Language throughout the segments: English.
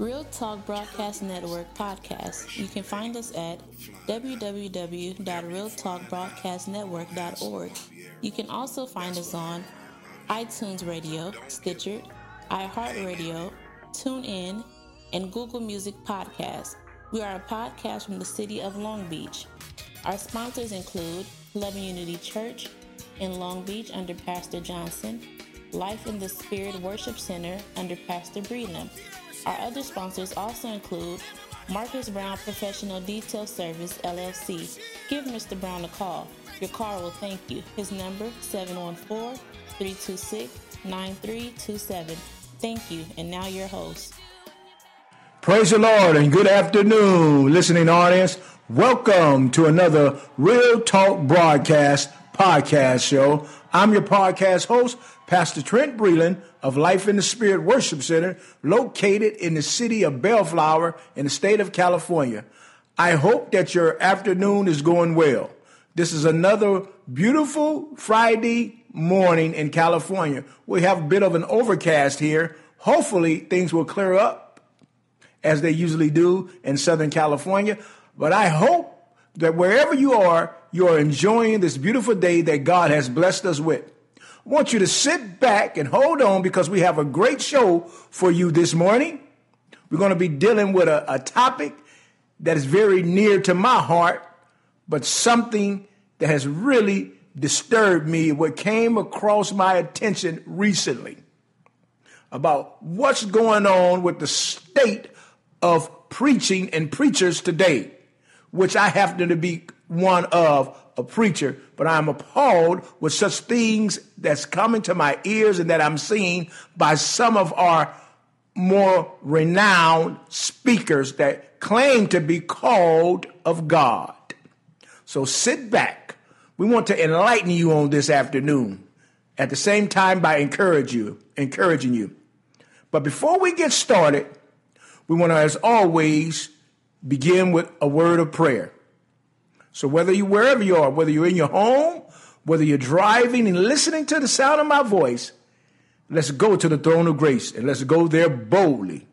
Real Talk Broadcast Network podcast. You can find us at www.realtalkbroadcastnetwork.org. You can also find us on iTunes Radio, Stitcher, iHeartRadio, TuneIn, and Google Music Podcast. We are a podcast from the city of Long Beach. Our sponsors include Loving Unity Church in Long Beach under Pastor Johnson, Life in the Spirit Worship Center under Pastor Breland. Our other sponsors also include Marcus Brown Professional Detail Service LLC. Give Mr. Brown a call. Your car will thank you. His number 714-326-9327. Thank you. And now your host. Praise the Lord and good afternoon, listening audience. Welcome to another Real Talk Broadcast podcast show. I'm your podcast host, Pastor Trent Breland of Life in the Spirit Worship Center, located in the city of Bellflower in the state of California. I hope that your afternoon is going well. This is another beautiful Friday morning in California. We have a bit of an overcast here. Hopefully, things will clear up as they usually do in Southern California. But I hope that wherever you are, you are enjoying this beautiful day that God has blessed us with. I want you to sit back and hold on because we have a great show for you this morning. We're going to be dealing with a, a topic that is very near to my heart, but something that has really disturbed me, what came across my attention recently about what's going on with the state of preaching and preachers today which I happen to be one of a preacher, but I'm appalled with such things that's coming to my ears and that I'm seeing by some of our more renowned speakers that claim to be called of God. So sit back. We want to enlighten you on this afternoon. At the same time, by encourage you, encouraging you. But before we get started, we want to, as always, begin with a word of prayer. So whether you wherever you are, whether you're in your home, whether you're driving and listening to the sound of my voice, let's go to the throne of grace and let's go there boldly.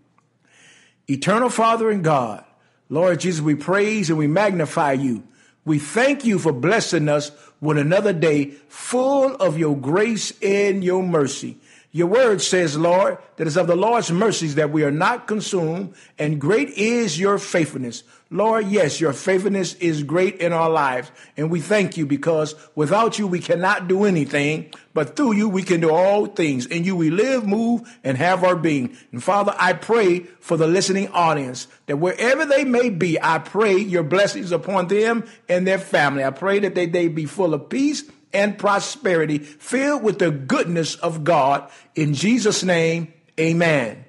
Eternal Father and God, Lord Jesus, we praise and we magnify you. We thank you for blessing us with another day full of your grace and your mercy. Your word says, Lord, that it's of the Lord's mercies that we are not consumed, and great is your faithfulness. Lord, yes, your faithfulness is great in our lives, and we thank you because without you we cannot do anything, but through you we can do all things. In you we live, move, and have our being. And Father, I pray for the listening audience that wherever they may be, I pray your blessings upon them and their family. I pray that they, they be full of peace and prosperity, filled with the goodness of God. In Jesus' name, amen.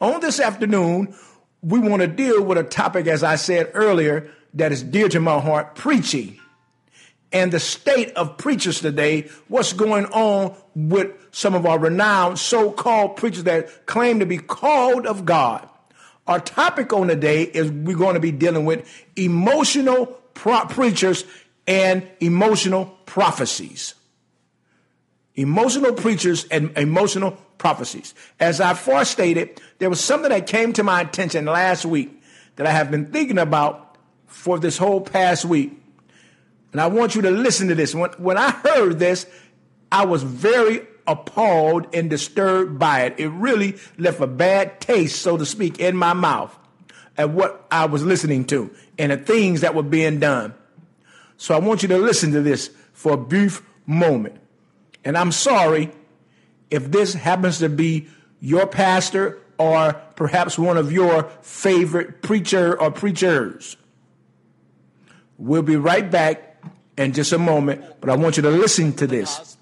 On this afternoon, we want to deal with a topic, as I said earlier, that is dear to my heart preaching. And the state of preachers today, what's going on with some of our renowned so called preachers that claim to be called of God. Our topic on the day is we're going to be dealing with emotional pro- preachers and emotional prophecies. Emotional preachers and emotional prophecies. As I first stated, there was something that came to my attention last week that I have been thinking about for this whole past week. And I want you to listen to this. When, when I heard this, I was very appalled and disturbed by it. It really left a bad taste, so to speak, in my mouth at what I was listening to and the things that were being done. So I want you to listen to this for a brief moment. And I'm sorry if this happens to be your pastor or perhaps one of your favorite preacher or preachers. We'll be right back in just a moment, but I want you to listen to this.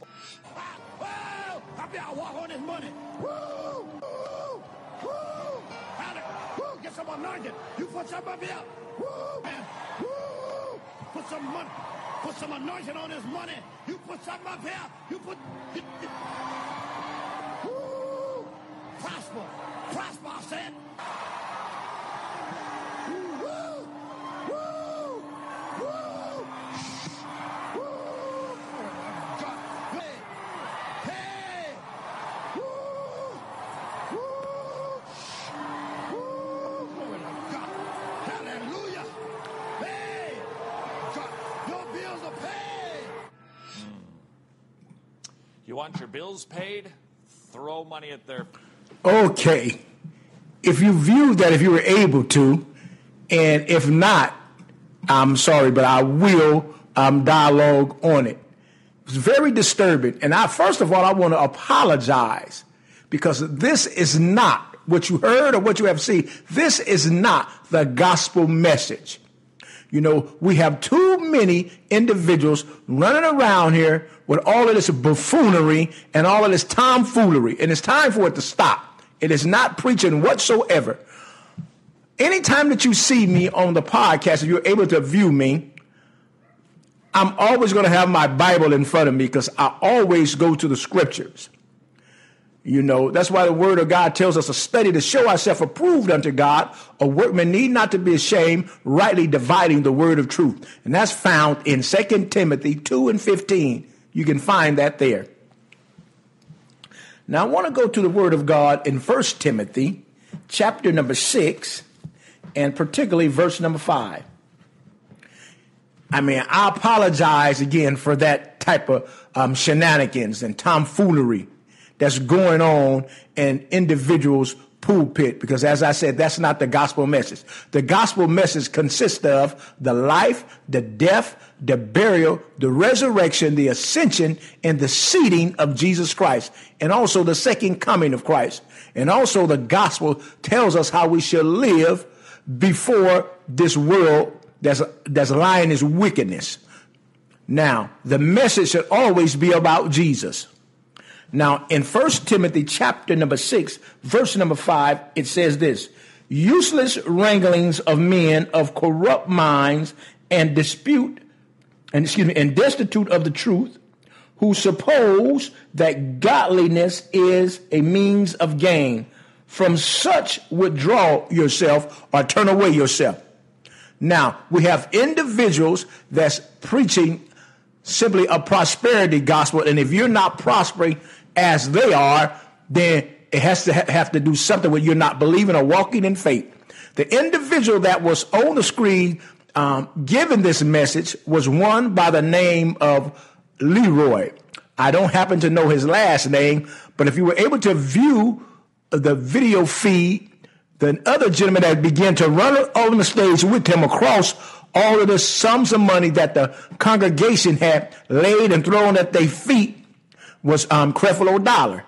Some anointing on this money. You put something up here. You put. Woo. Prosper. Prosper, I said. Want your bills paid, throw money at their. Okay. If you view that, if you were able to, and if not, I'm sorry, but I will um, dialogue on it. It's very disturbing. And I, first of all, I want to apologize because this is not what you heard or what you have seen. This is not the gospel message. You know, we have too many individuals running around here with all of this buffoonery and all of this tomfoolery, and it's time for it to stop. It is not preaching whatsoever. Anytime that you see me on the podcast, if you're able to view me, I'm always going to have my Bible in front of me because I always go to the scriptures. You know, that's why the word of God tells us to study to show ourselves approved unto God, a workman need not to be ashamed, rightly dividing the word of truth. And that's found in 2 Timothy 2 and 15. You can find that there. Now I want to go to the word of God in 1 Timothy chapter number 6 and particularly verse number 5. I mean, I apologize again for that type of um, shenanigans and tomfoolery that's going on in individuals' pulpit because as I said, that's not the gospel message. The gospel message consists of the life, the death, the burial, the resurrection, the ascension, and the seating of Jesus Christ, and also the second coming of Christ. And also the gospel tells us how we should live before this world that's, that's lying is wickedness. Now, the message should always be about Jesus. Now, in First Timothy chapter number 6, verse number 5, it says this useless wranglings of men of corrupt minds and dispute, and excuse me, and destitute of the truth, who suppose that godliness is a means of gain. From such withdraw yourself or turn away yourself. Now, we have individuals that's preaching simply a prosperity gospel, and if you're not prospering, as they are, then it has to ha- have to do something with you're not believing or walking in faith. The individual that was on the screen um, given this message was one by the name of Leroy. I don't happen to know his last name, but if you were able to view the video feed, the other gentleman that began to run on the stage with him across all of the sums of money that the congregation had laid and thrown at their feet was um, Creflo Dollar,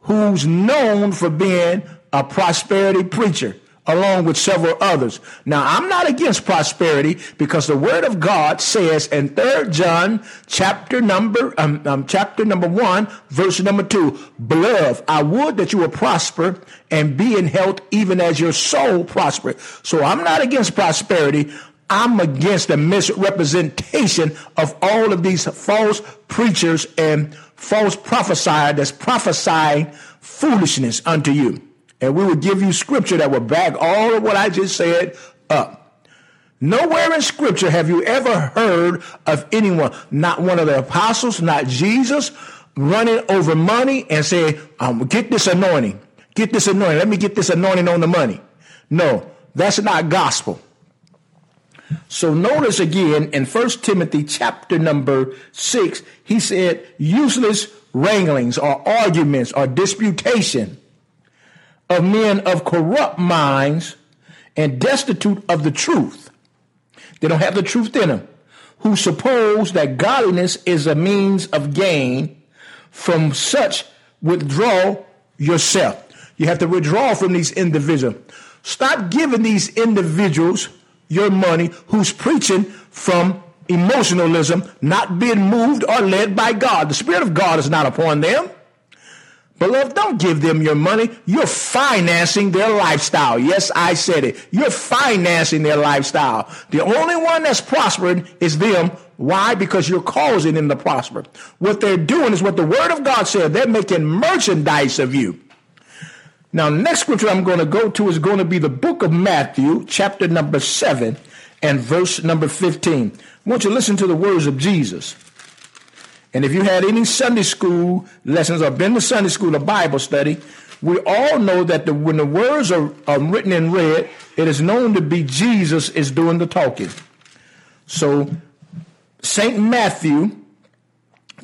who's known for being a prosperity preacher along with several others. Now, I'm not against prosperity because the word of God says in Third John chapter number um, um, chapter number 1 verse number 2, beloved, I would that you would prosper and be in health even as your soul prosper. So I'm not against prosperity. I'm against the misrepresentation of all of these false preachers and false prophesier that's prophesying foolishness unto you. And we will give you scripture that will back all of what I just said up. Nowhere in scripture have you ever heard of anyone, not one of the apostles, not Jesus, running over money and saying, um, get this anointing, get this anointing, let me get this anointing on the money. No, that's not gospel. So notice again in First Timothy chapter number 6, he said useless wranglings or arguments or disputation of men of corrupt minds and destitute of the truth. They don't have the truth in them, who suppose that godliness is a means of gain. From such, withdraw yourself. You have to withdraw from these individuals. Stop giving these individuals your money who's preaching from emotionalism, not being moved or led by God. The Spirit of God is not upon them. Beloved, don't give them your money. You're financing their lifestyle. Yes, I said it. You're financing their lifestyle. The only one that's prospering is them. Why? Because you're causing them to prosper. What they're doing is what the Word of God said. They're making merchandise of you. Now, next scripture I'm going to go to is going to be the book of Matthew, chapter number 7 and verse number 15. I want you to listen to the words of Jesus. And if you had any Sunday school lessons or been to Sunday school or Bible study, we all know that the, when the words are, are written in red, it is known to be Jesus is doing the talking. So, St. Matthew,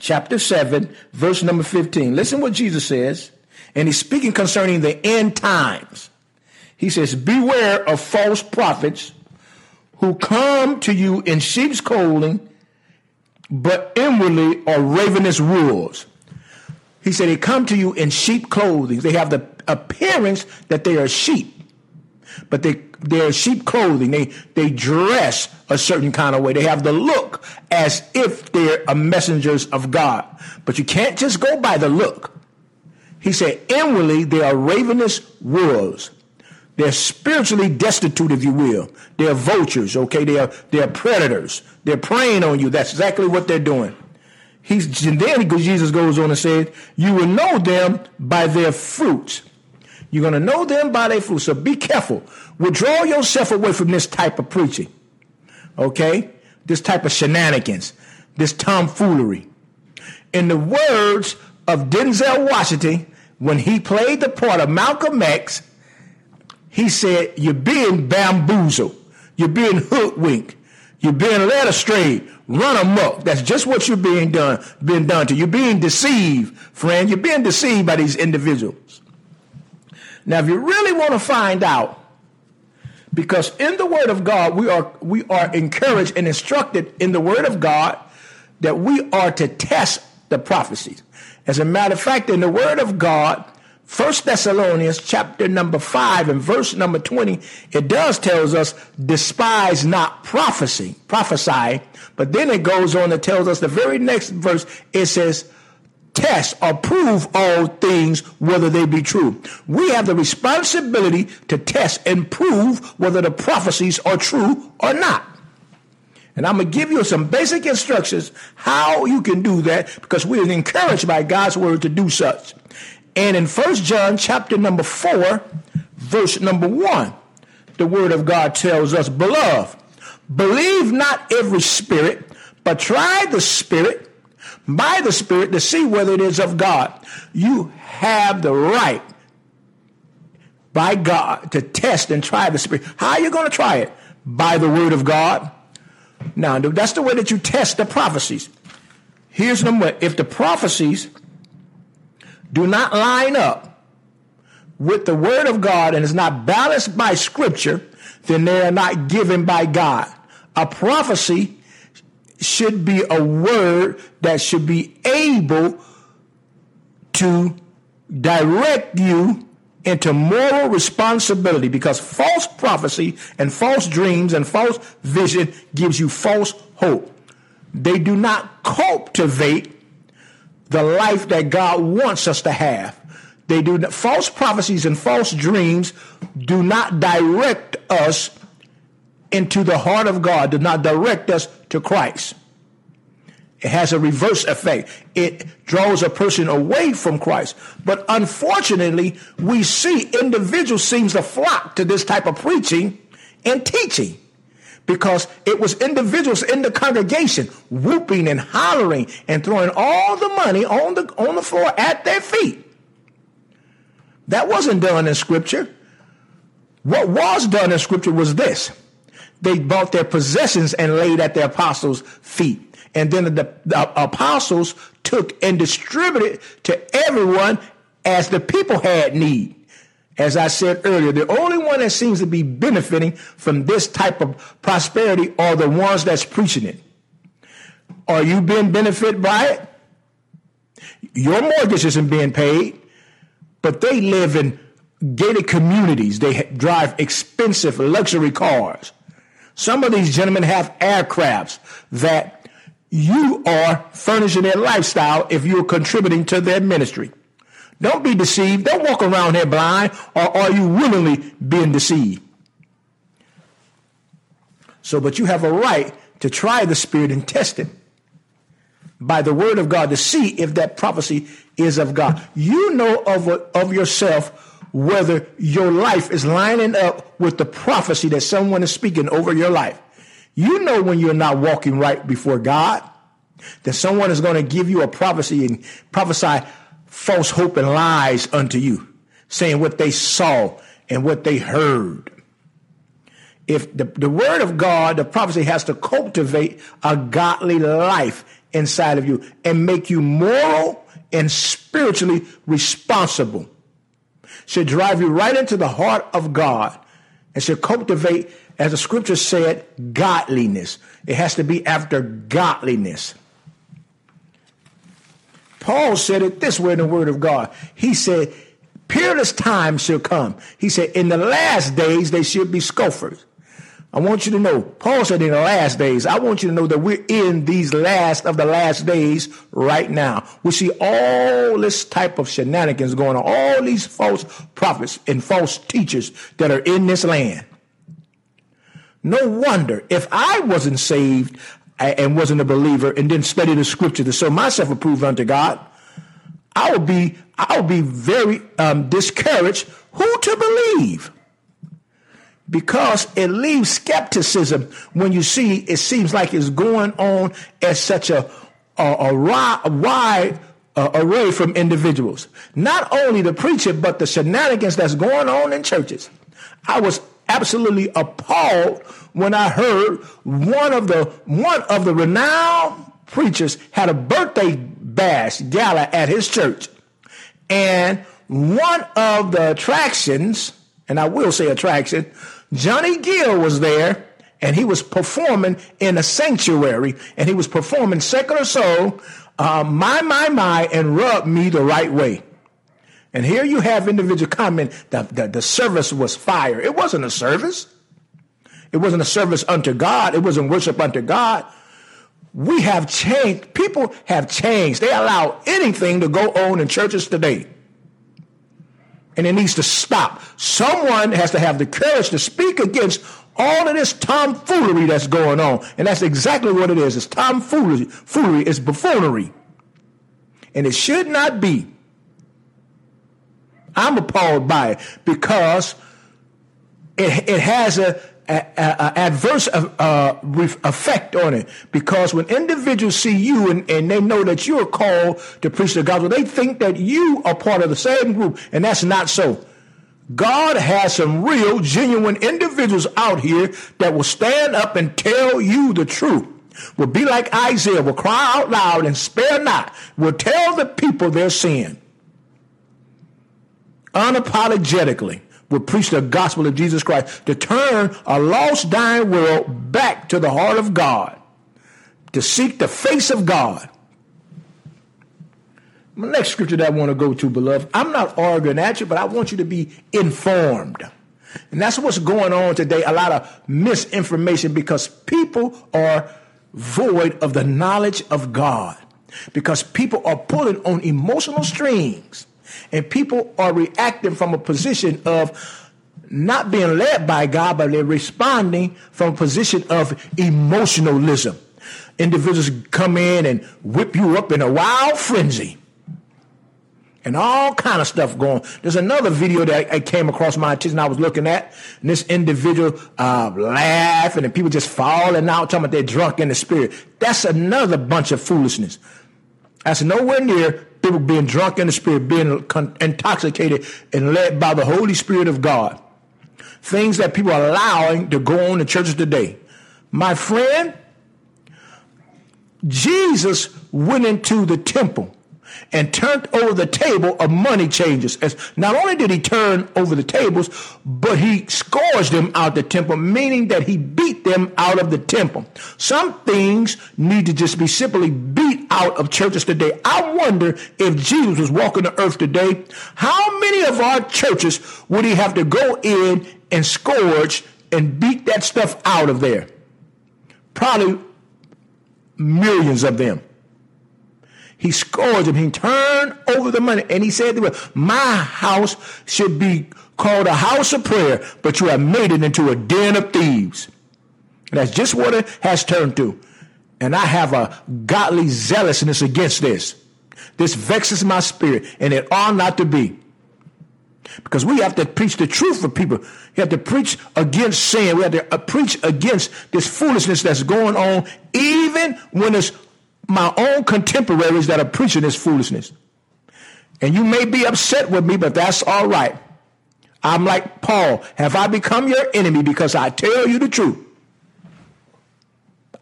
chapter 7, verse number 15. Listen what Jesus says. And he's speaking concerning the end times. He says, Beware of false prophets who come to you in sheep's clothing, but inwardly are ravenous wolves. He said, They come to you in sheep clothing. They have the appearance that they are sheep, but they they're sheep clothing. They they dress a certain kind of way. They have the look as if they're a messengers of God. But you can't just go by the look. He said, inwardly they are ravenous wolves. They're spiritually destitute, if you will. They're vultures, okay? They are they're predators. They're preying on you. That's exactly what they're doing. He's and then Jesus goes on and says, You will know them by their fruits. You're going to know them by their fruits. So be careful. Withdraw yourself away from this type of preaching. Okay? This type of shenanigans, this tomfoolery. In the words of Denzel Washington, when he played the part of Malcolm X, he said, You're being bamboozled. You're being hoodwinked. You're being led astray. Run amok. That's just what you're being done, being done to. You're being deceived, friend. You're being deceived by these individuals. Now, if you really want to find out, because in the Word of God, we are we are encouraged and instructed in the Word of God that we are to test the prophecies. As a matter of fact, in the Word of God, First Thessalonians chapter number five and verse number 20, it does tells us despise not prophecy, prophesy. But then it goes on and tells us the very next verse, it says, test or prove all things whether they be true. We have the responsibility to test and prove whether the prophecies are true or not. And I'm going to give you some basic instructions how you can do that because we are encouraged by God's word to do such. And in First John chapter number 4, verse number 1, the word of God tells us, Beloved, believe not every spirit, but try the spirit by the spirit to see whether it is of God. You have the right by God to test and try the spirit. How are you going to try it? By the word of God. Now, that's the way that you test the prophecies. Here's number if the prophecies do not line up with the word of God and is not balanced by scripture, then they are not given by God. A prophecy should be a word that should be able to direct you into moral responsibility because false prophecy and false dreams and false vision gives you false hope. They do not cultivate the life that God wants us to have. They do not, false prophecies and false dreams do not direct us into the heart of God, do not direct us to Christ. It has a reverse effect. It draws a person away from Christ. But unfortunately, we see individuals seems to flock to this type of preaching and teaching because it was individuals in the congregation whooping and hollering and throwing all the money on the on the floor at their feet. That wasn't done in scripture. What was done in scripture was this. They bought their possessions and laid at the apostles' feet. And then the, the apostles took and distributed to everyone as the people had need. As I said earlier, the only one that seems to be benefiting from this type of prosperity are the ones that's preaching it. Are you being benefited by it? Your mortgage isn't being paid, but they live in gated communities. They drive expensive luxury cars. Some of these gentlemen have aircrafts that you are furnishing their lifestyle if you're contributing to their ministry. Don't be deceived. Don't walk around here blind, or are you willingly being deceived? So, but you have a right to try the Spirit and test it by the Word of God to see if that prophecy is of God. You know of, of yourself whether your life is lining up with the prophecy that someone is speaking over your life. You know when you're not walking right before God, that someone is going to give you a prophecy and prophesy false hope and lies unto you, saying what they saw and what they heard. If the, the word of God, the prophecy has to cultivate a godly life inside of you and make you moral and spiritually responsible. Should drive you right into the heart of God and should cultivate, as the scripture said, godliness. It has to be after godliness. Paul said it this way in the word of God. He said, peerless times shall come. He said, in the last days, they should be scoffers. I want you to know, Paul said in the last days, I want you to know that we're in these last of the last days right now. We see all this type of shenanigans going on, all these false prophets and false teachers that are in this land. No wonder if I wasn't saved, and wasn't a believer and didn't study the scripture to show myself approved unto God, I would be I would be very um, discouraged who to believe because it leaves skepticism when you see it seems like it's going on at such a a, a, a wide uh, array from individuals. Not only the preacher, but the shenanigans that's going on in churches. I was absolutely appalled when I heard one of the one of the renowned preachers had a birthday bash gala at his church. And one of the attractions, and I will say attraction, Johnny Gill was there and he was performing in a sanctuary and he was performing secular soul, uh, my, my, my, and rub me the right way. And here you have individual comment that the, the service was fire. It wasn't a service. It wasn't a service unto God. It wasn't worship unto God. We have changed. People have changed. They allow anything to go on in churches today. And it needs to stop. Someone has to have the courage to speak against all of this tomfoolery that's going on. And that's exactly what it is. It's tomfoolery. Foolery. It's buffoonery. And it should not be. I'm appalled by it because it, it has a, adverse uh, uh effect on it. Because when individuals see you and, and they know that you are called to preach the gospel, they think that you are part of the same group, and that's not so. God has some real, genuine individuals out here that will stand up and tell you the truth. Will be like Isaiah, will cry out loud and spare not, will tell the people their sin unapologetically will preach the gospel of Jesus Christ to turn a lost, dying world back to the heart of God, to seek the face of God. My next scripture that I want to go to, beloved, I'm not arguing at you, but I want you to be informed. And that's what's going on today. A lot of misinformation because people are void of the knowledge of God. Because people are pulling on emotional strings and people are reacting from a position of not being led by God, but they're responding from a position of emotionalism. Individuals come in and whip you up in a wild frenzy. And all kind of stuff going. There's another video that I came across my attention I was looking at. And this individual uh, laughing and people just falling out, talking about they're drunk in the spirit. That's another bunch of foolishness. That's nowhere near people being drunk in the spirit, being intoxicated and led by the Holy Spirit of God. Things that people are allowing to go on in churches today. My friend, Jesus went into the temple and turned over the table of money changers. As not only did he turn over the tables, but he scourged them out the temple, meaning that he beat them out of the temple. Some things need to just be simply beat out of churches today. I wonder if Jesus was walking the earth today, how many of our churches would he have to go in and scourge and beat that stuff out of there? Probably millions of them. He scourged him. He turned over the money and he said, My house should be called a house of prayer, but you have made it into a den of thieves. And that's just what it has turned to. And I have a godly zealousness against this. This vexes my spirit, and it ought not to be. Because we have to preach the truth for people. We have to preach against sin. We have to uh, preach against this foolishness that's going on, even when it's my own contemporaries that are preaching this foolishness. And you may be upset with me, but that's all right. I'm like Paul. Have I become your enemy because I tell you the truth?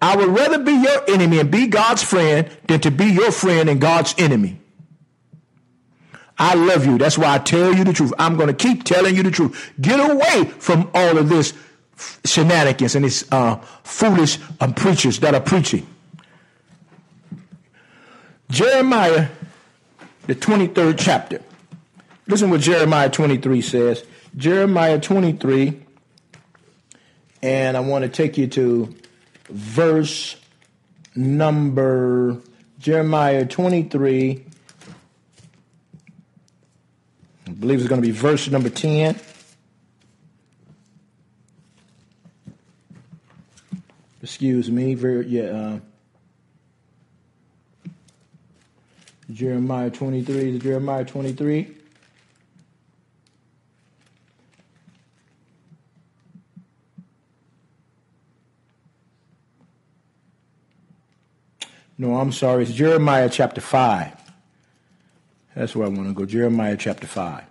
I would rather be your enemy and be God's friend than to be your friend and God's enemy. I love you. That's why I tell you the truth. I'm going to keep telling you the truth. Get away from all of this shenanigans and these uh, foolish um, preachers that are preaching. Jeremiah, the 23rd chapter. Listen what Jeremiah 23 says. Jeremiah 23, and I want to take you to verse number Jeremiah 23. I believe it's going to be verse number 10. Excuse me, very yeah. Uh, Jeremiah 23, is Jeremiah 23. No, I'm sorry. It's Jeremiah chapter 5. That's where I want to go. Jeremiah chapter 5.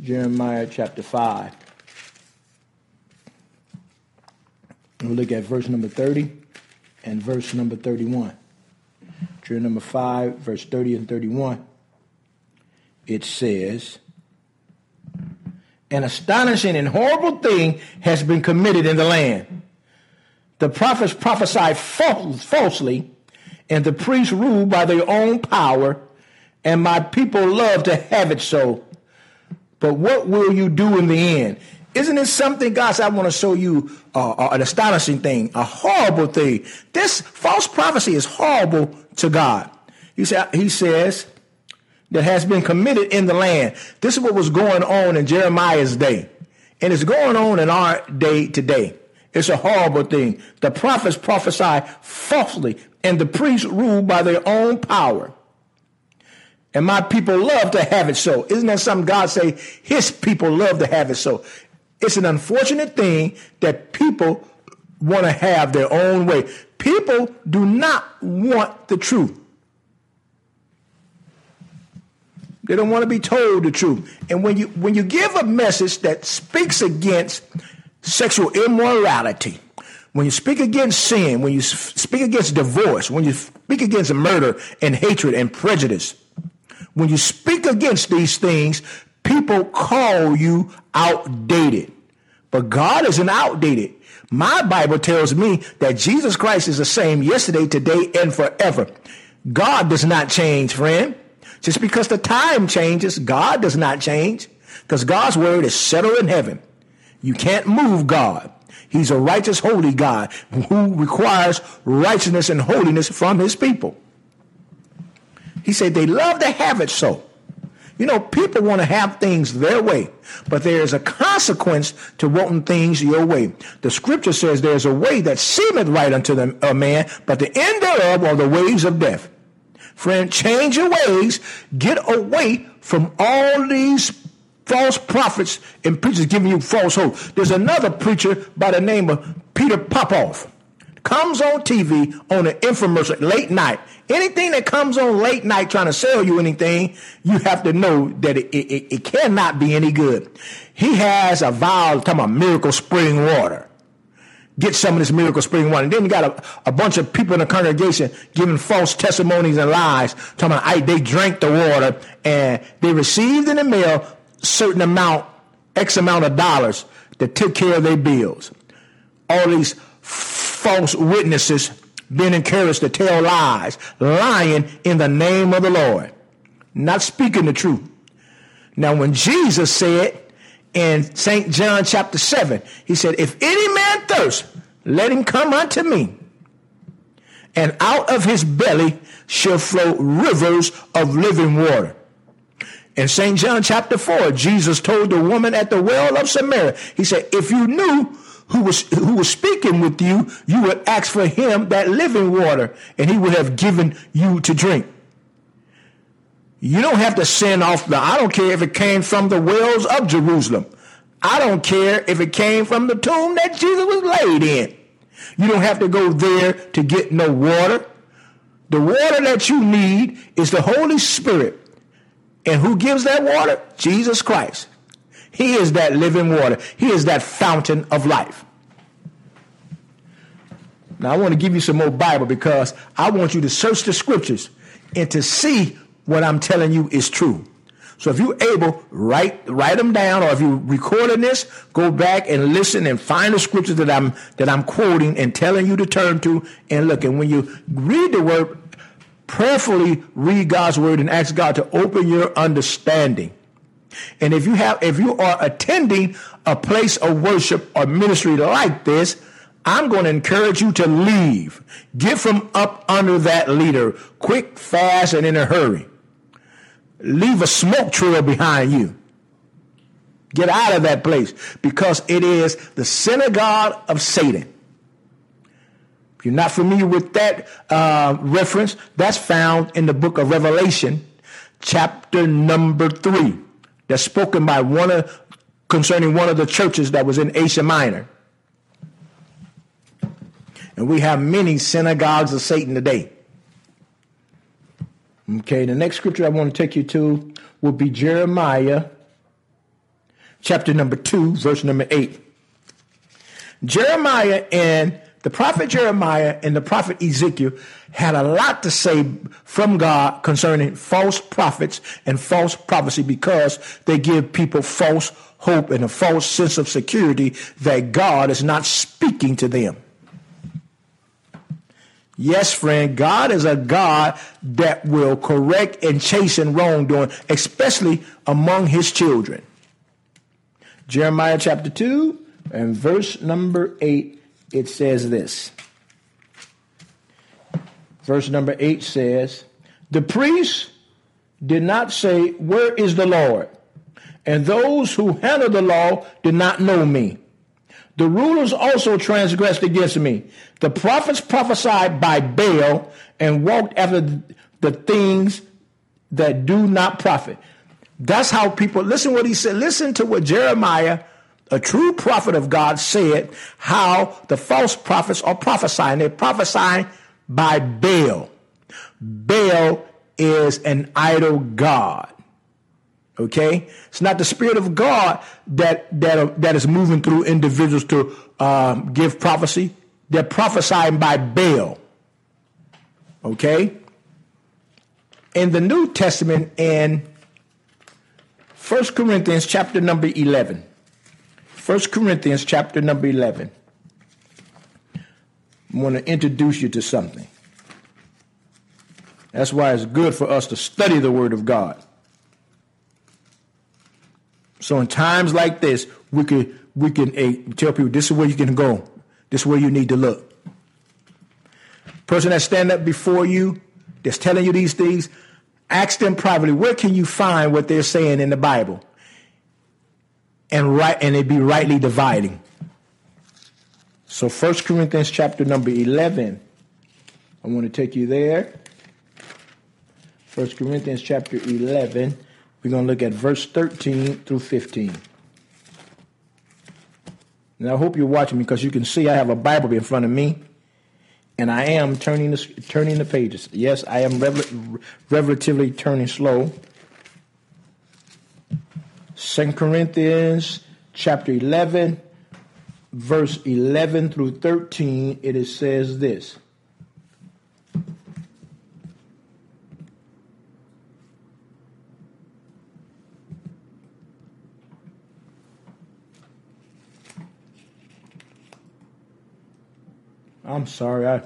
Jeremiah chapter 5. We'll look at verse number 30 and verse number 31. Jeremiah number 5, verse 30 and 31. It says, An astonishing and horrible thing has been committed in the land the prophets prophesied falsely, and the priests ruled by their own power, and my people love to have it so. But what will you do in the end? Isn't it something, guys? I want to show you uh, uh, an astonishing thing, a horrible thing. This false prophecy is horrible to God. He, sa- he says that has been committed in the land. This is what was going on in Jeremiah's day, and it's going on in our day today. It's a horrible thing. The prophets prophesy falsely, and the priests rule by their own power. And my people love to have it so. Isn't that something God say? His people love to have it so. It's an unfortunate thing that people want to have their own way. People do not want the truth. They don't want to be told the truth. And when you when you give a message that speaks against sexual immorality, when you speak against sin, when you speak against divorce, when you speak against murder and hatred and prejudice, when you speak against these things, people call you outdated. But God isn't outdated. My Bible tells me that Jesus Christ is the same yesterday, today, and forever. God does not change, friend. Just because the time changes, God does not change because God's word is settled in heaven. You can't move God. He's a righteous, holy God who requires righteousness and holiness from his people. He said they love to have it so. You know, people want to have things their way, but there is a consequence to wanting things your way. The scripture says there's a way that seemeth right unto the, a man, but the end thereof are the ways of death. Friend, change your ways. Get away from all these false prophets and preachers giving you false hope. There's another preacher by the name of Peter Popoff. Comes on TV on an infomercial late night. Anything that comes on late night trying to sell you anything, you have to know that it, it, it cannot be any good. He has a vial talking about miracle spring water get some of this miracle spring water. And then you got a, a bunch of people in the congregation giving false testimonies and lies, talking about I, they drank the water and they received in the mail certain amount, X amount of dollars that took care of their bills. All these false witnesses being encouraged to tell lies, lying in the name of the Lord, not speaking the truth. Now, when Jesus said in St. John chapter 7, he said, If any man thirst, let him come unto me. And out of his belly shall flow rivers of living water. In St. John chapter 4, Jesus told the woman at the well of Samaria, he said, if you knew who was, who was speaking with you, you would ask for him that living water and he would have given you to drink. You don't have to send off the, I don't care if it came from the wells of Jerusalem. I don't care if it came from the tomb that Jesus was laid in. You don't have to go there to get no water. The water that you need is the Holy Spirit and who gives that water? Jesus Christ. He is that living water. He is that fountain of life. Now I want to give you some more Bible because I want you to search the scriptures and to see what I'm telling you is true. So if you're able, write write them down, or if you're recording this, go back and listen and find the scriptures that I'm that I'm quoting and telling you to turn to and look. And when you read the word, prayerfully read God's word and ask God to open your understanding. And if you have if you are attending a place of worship or ministry like this, I'm going to encourage you to leave. Get from up under that leader quick, fast, and in a hurry leave a smoke trail behind you. Get out of that place because it is the synagogue of Satan. If you're not familiar with that uh, reference, that's found in the book of Revelation, chapter number three. That's spoken by one of concerning one of the churches that was in Asia Minor. And we have many synagogues of Satan today. Okay, the next scripture I want to take you to will be Jeremiah chapter number 2, verse number 8. Jeremiah and the prophet Jeremiah and the prophet Ezekiel had a lot to say from God concerning false prophets and false prophecy because they give people false hope and a false sense of security that God is not speaking to them. Yes, friend, God is a God that will correct and chasten wrongdoing, especially among his children. Jeremiah chapter 2 and verse number 8, it says this. Verse number 8 says, The priests did not say, Where is the Lord? And those who handle the law did not know me. The rulers also transgressed against me. The prophets prophesied by Baal and walked after the things that do not profit. That's how people listen what he said. Listen to what Jeremiah, a true prophet of God, said how the false prophets are prophesying. They're prophesying by Baal. Baal is an idol god. Okay, it's not the spirit of God that that that is moving through individuals to um, give prophecy. They're prophesying by Baal. Okay, in the New Testament, in First Corinthians chapter number eleven. First Corinthians chapter number eleven. I want to introduce you to something. That's why it's good for us to study the Word of God. So in times like this, we can we can uh, tell people this is where you can go. This is where you need to look. Person that stand up before you, that's telling you these things, ask them privately, where can you find what they're saying in the Bible? And right and it be rightly dividing. So First Corinthians chapter number 11. I want to take you there. First Corinthians chapter 11 we're going to look at verse 13 through 15. Now, I hope you're watching me because you can see I have a Bible in front of me, and I am turning the, turning the pages. Yes, I am relatively turning slow. Second Corinthians chapter 11, verse 11 through 13, it says this. I'm sorry. I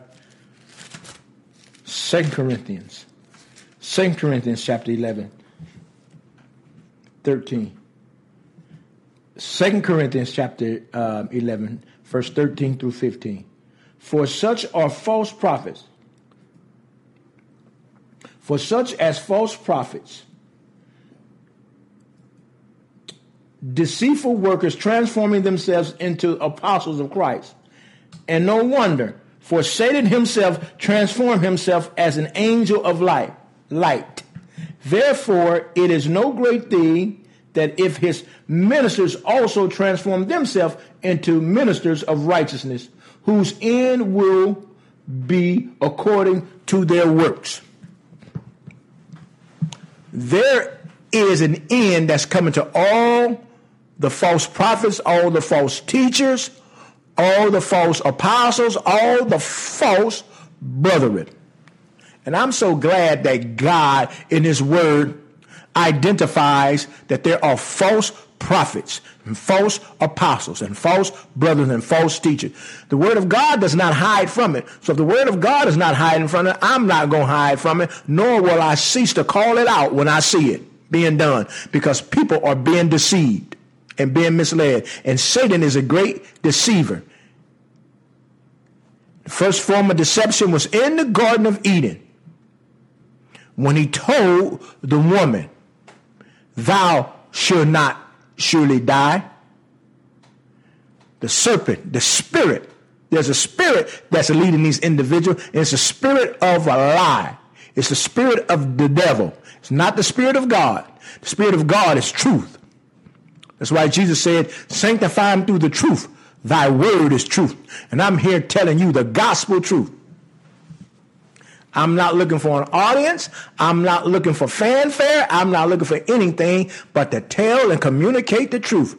Second Corinthians. Second Corinthians chapter 11. 13. Second Corinthians chapter um, 11, verse 13 through 15. For such are false prophets. For such as false prophets, deceitful workers transforming themselves into apostles of Christ. And no wonder, for Satan himself transformed himself as an angel of light. Light. Therefore, it is no great thing that if his ministers also transform themselves into ministers of righteousness, whose end will be according to their works. There is an end that's coming to all the false prophets, all the false teachers, all the false apostles, all the false brethren. And I'm so glad that God in his word identifies that there are false prophets and false apostles and false brothers and false teachers. The word of God does not hide from it. So if the word of God is not hiding from it, I'm not going to hide from it, nor will I cease to call it out when I see it being done because people are being deceived and being misled. And Satan is a great deceiver. The first form of deception was in the Garden of Eden when he told the woman, Thou shalt not surely die. The serpent, the spirit, there's a spirit that's leading these individuals, it's a spirit of a lie. It's the spirit of the devil. It's not the spirit of God. The spirit of God is truth. That's why Jesus said, sanctify them through the truth. Thy word is truth. And I'm here telling you the gospel truth. I'm not looking for an audience. I'm not looking for fanfare. I'm not looking for anything but to tell and communicate the truth.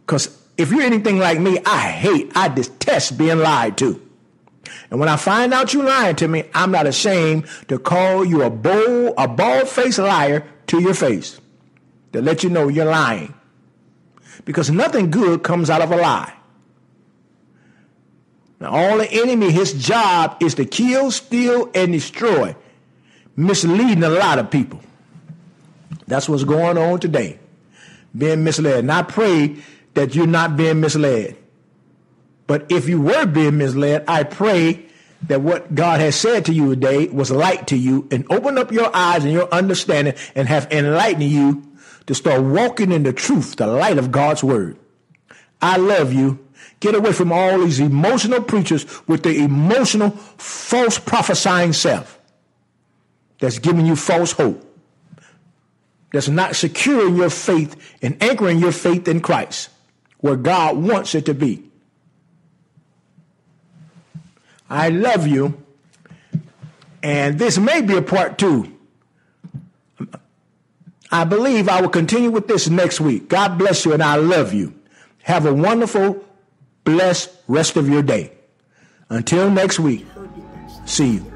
Because if you're anything like me, I hate, I detest being lied to. And when I find out you're lying to me, I'm not ashamed to call you a bold, a bald-faced liar to your face. To let you know you're lying. Because nothing good comes out of a lie. Now, all the enemy, his job is to kill, steal, and destroy, misleading a lot of people. That's what's going on today, being misled. And I pray that you're not being misled. But if you were being misled, I pray that what God has said to you today was light to you and open up your eyes and your understanding and have enlightened you to start walking in the truth, the light of God's word. I love you. Get away from all these emotional preachers with their emotional, false prophesying self that's giving you false hope, that's not securing your faith and anchoring your faith in Christ where God wants it to be. I love you. And this may be a part two. I believe I will continue with this next week. God bless you and I love you. Have a wonderful blessed rest of your day. Until next week, see you. you